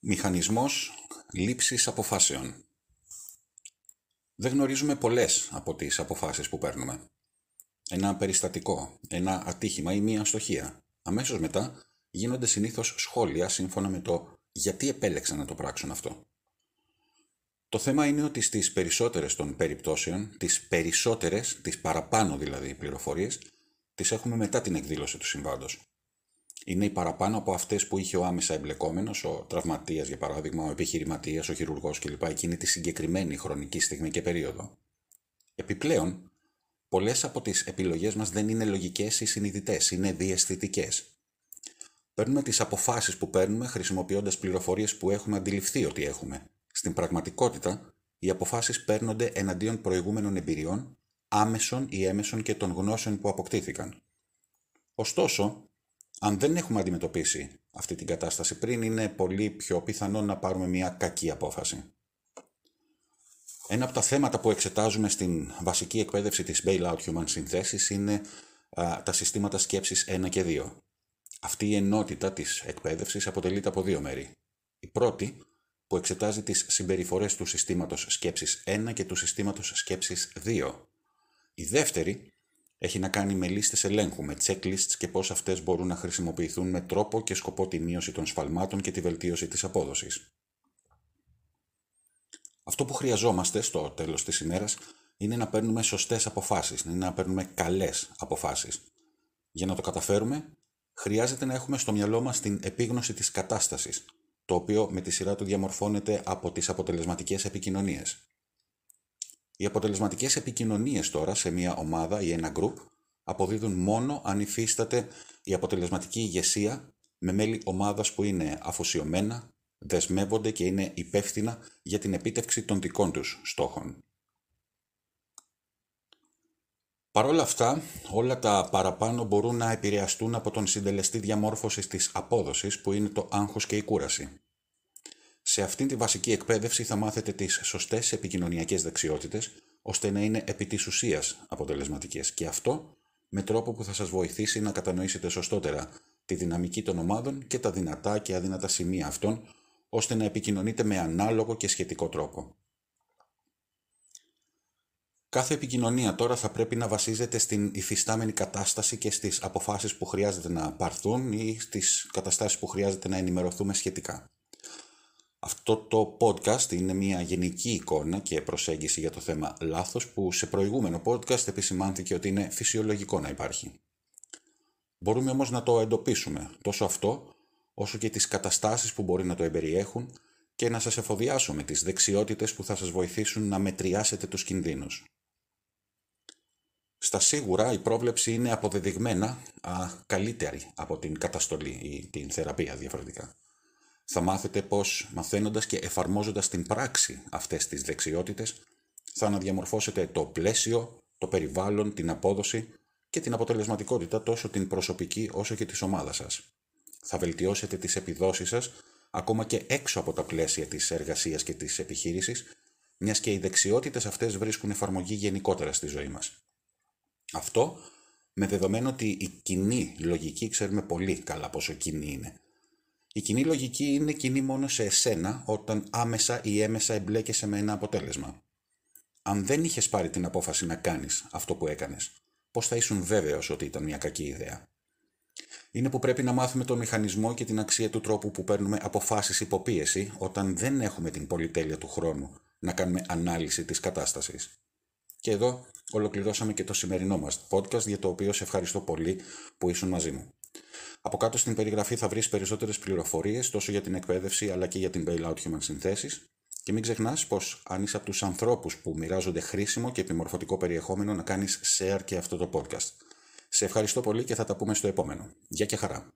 Μηχανισμός λήψης αποφάσεων. Δεν γνωρίζουμε πολλές από τις αποφάσεις που παίρνουμε. Ένα περιστατικό, ένα ατύχημα ή μία αστοχία. Αμέσως μετά γίνονται συνήθως σχόλια σύμφωνα με το γιατί επέλεξαν να το πράξουν αυτό. Το θέμα είναι ότι στις περισσότερες των περιπτώσεων, τις περισσότερες, τις παραπάνω δηλαδή πληροφορίες, τις έχουμε μετά την εκδήλωση του συμβάντος είναι οι παραπάνω από αυτές που είχε ο άμεσα εμπλεκόμενος, ο τραυματίας για παράδειγμα, ο επιχειρηματίας, ο χειρουργός κλπ. εκείνη τη συγκεκριμένη χρονική στιγμή και περίοδο. Επιπλέον, πολλές από τις επιλογές μας δεν είναι λογικές ή συνειδητές, είναι διαισθητικές. Παίρνουμε τις αποφάσεις που παίρνουμε χρησιμοποιώντας πληροφορίες που έχουμε αντιληφθεί ότι έχουμε. Στην πραγματικότητα, οι αποφάσεις παίρνονται εναντίον προηγούμενων εμπειριών, άμεσων ή έμεσων και των γνώσεων που αποκτήθηκαν. Ωστόσο, αν δεν έχουμε αντιμετωπίσει αυτή την κατάσταση πριν, είναι πολύ πιο πιθανό να πάρουμε μια κακή απόφαση. Ένα από τα θέματα που εξετάζουμε στην βασική εκπαίδευση της Bailout Human Synthesis είναι τα συστήματα σκέψης 1 και 2. Αυτή η ενότητα της εκπαίδευσης αποτελείται από δύο μέρη. Η πρώτη, που εξετάζει τις συμπεριφορές του συστήματος σκέψης 1 και του συστήματος σκέψης 2. Η δεύτερη, έχει να κάνει με λίστες ελέγχου, με checklists και πώς αυτές μπορούν να χρησιμοποιηθούν με τρόπο και σκοπό τη μείωση των σφαλμάτων και τη βελτίωση της απόδοσης. Αυτό που χρειαζόμαστε στο τέλος της ημέρας είναι να παίρνουμε σωστές αποφάσεις, είναι να παίρνουμε καλές αποφάσεις. Για να το καταφέρουμε, χρειάζεται να έχουμε στο μυαλό μας την επίγνωση της κατάστασης, το οποίο με τη σειρά του διαμορφώνεται από τις αποτελεσματικές επικοινωνίες. Οι αποτελεσματικές επικοινωνίες τώρα σε μια ομάδα ή ένα group αποδίδουν μόνο αν υφίσταται η αποτελεσματική ηγεσία με μέλη ομάδας που είναι αφοσιωμένα, δεσμεύονται και είναι υπεύθυνα για την επίτευξη των δικών τους στόχων. Παρ' όλα αυτά, όλα τα παραπάνω μπορούν να επηρεαστούν από τον συντελεστή διαμόρφωσης της απόδοσης που είναι το άγχος και η κούραση. Σε αυτήν τη βασική εκπαίδευση θα μάθετε τις σωστές επικοινωνιακές δεξιότητες, ώστε να είναι επί της ουσίας αποτελεσματικές. Και αυτό με τρόπο που θα σας βοηθήσει να κατανοήσετε σωστότερα τη δυναμική των ομάδων και τα δυνατά και αδύνατα σημεία αυτών, ώστε να επικοινωνείτε με ανάλογο και σχετικό τρόπο. Κάθε επικοινωνία τώρα θα πρέπει να βασίζεται στην υφιστάμενη κατάσταση και στις αποφάσεις που χρειάζεται να πάρθουν ή στις καταστάσεις που χρειάζεται να ενημερωθούμε σχετικά. Αυτό το podcast είναι μια γενική εικόνα και προσέγγιση για το θέμα λάθος που σε προηγούμενο podcast επισημάνθηκε ότι είναι φυσιολογικό να υπάρχει. Μπορούμε όμως να το εντοπίσουμε τόσο αυτό όσο και τις καταστάσεις που μπορεί να το εμπεριέχουν και να σας εφοδιάσουμε τις δεξιότητες που θα σας βοηθήσουν να μετριάσετε τους κινδύνους. Στα σίγουρα η πρόβλεψη είναι αποδεδειγμένα α, καλύτερη από την καταστολή ή την θεραπεία διαφορετικά θα μάθετε πώς μαθαίνοντας και εφαρμόζοντας την πράξη αυτές τις δεξιότητες θα αναδιαμορφώσετε το πλαίσιο, το περιβάλλον, την απόδοση και την αποτελεσματικότητα τόσο την προσωπική όσο και της ομάδας σας. Θα βελτιώσετε τις επιδόσεις σας ακόμα και έξω από τα πλαίσια της εργασίας και της επιχείρησης, μιας και οι δεξιότητες αυτές βρίσκουν εφαρμογή γενικότερα στη ζωή μας. Αυτό με δεδομένο ότι η κοινή λογική ξέρουμε πολύ καλά πόσο κοινή είναι. Η κοινή λογική είναι κοινή μόνο σε εσένα όταν άμεσα ή έμεσα εμπλέκεσαι με ένα αποτέλεσμα. Αν δεν είχες πάρει την απόφαση να κάνεις αυτό που έκανες, πώς θα ήσουν βέβαιος ότι ήταν μια κακή ιδέα; Είναι που πρέπει να μάθουμε τον μηχανισμό και την αξία του τρόπου που παίρνουμε αποφάσεις υποπίεση όταν δεν έχουμε την πολυτέλεια του χρόνου να κάνουμε ανάλυση της κατάστασης. Και εδώ ολοκληρώσαμε και το σημερινό μας podcast για το οποίο σε ευχαριστώ πολύ που ήσουν μαζί μου. Από κάτω στην περιγραφή θα βρεις περισσότερες πληροφορίες τόσο για την εκπαίδευση αλλά και για την Bailout Human συνθέσεις και μην ξεχνάς πως αν είσαι από τους ανθρώπους που μοιράζονται χρήσιμο και επιμορφωτικό περιεχόμενο να κάνεις share και αυτό το podcast. Σε ευχαριστώ πολύ και θα τα πούμε στο επόμενο. Γεια και χαρά.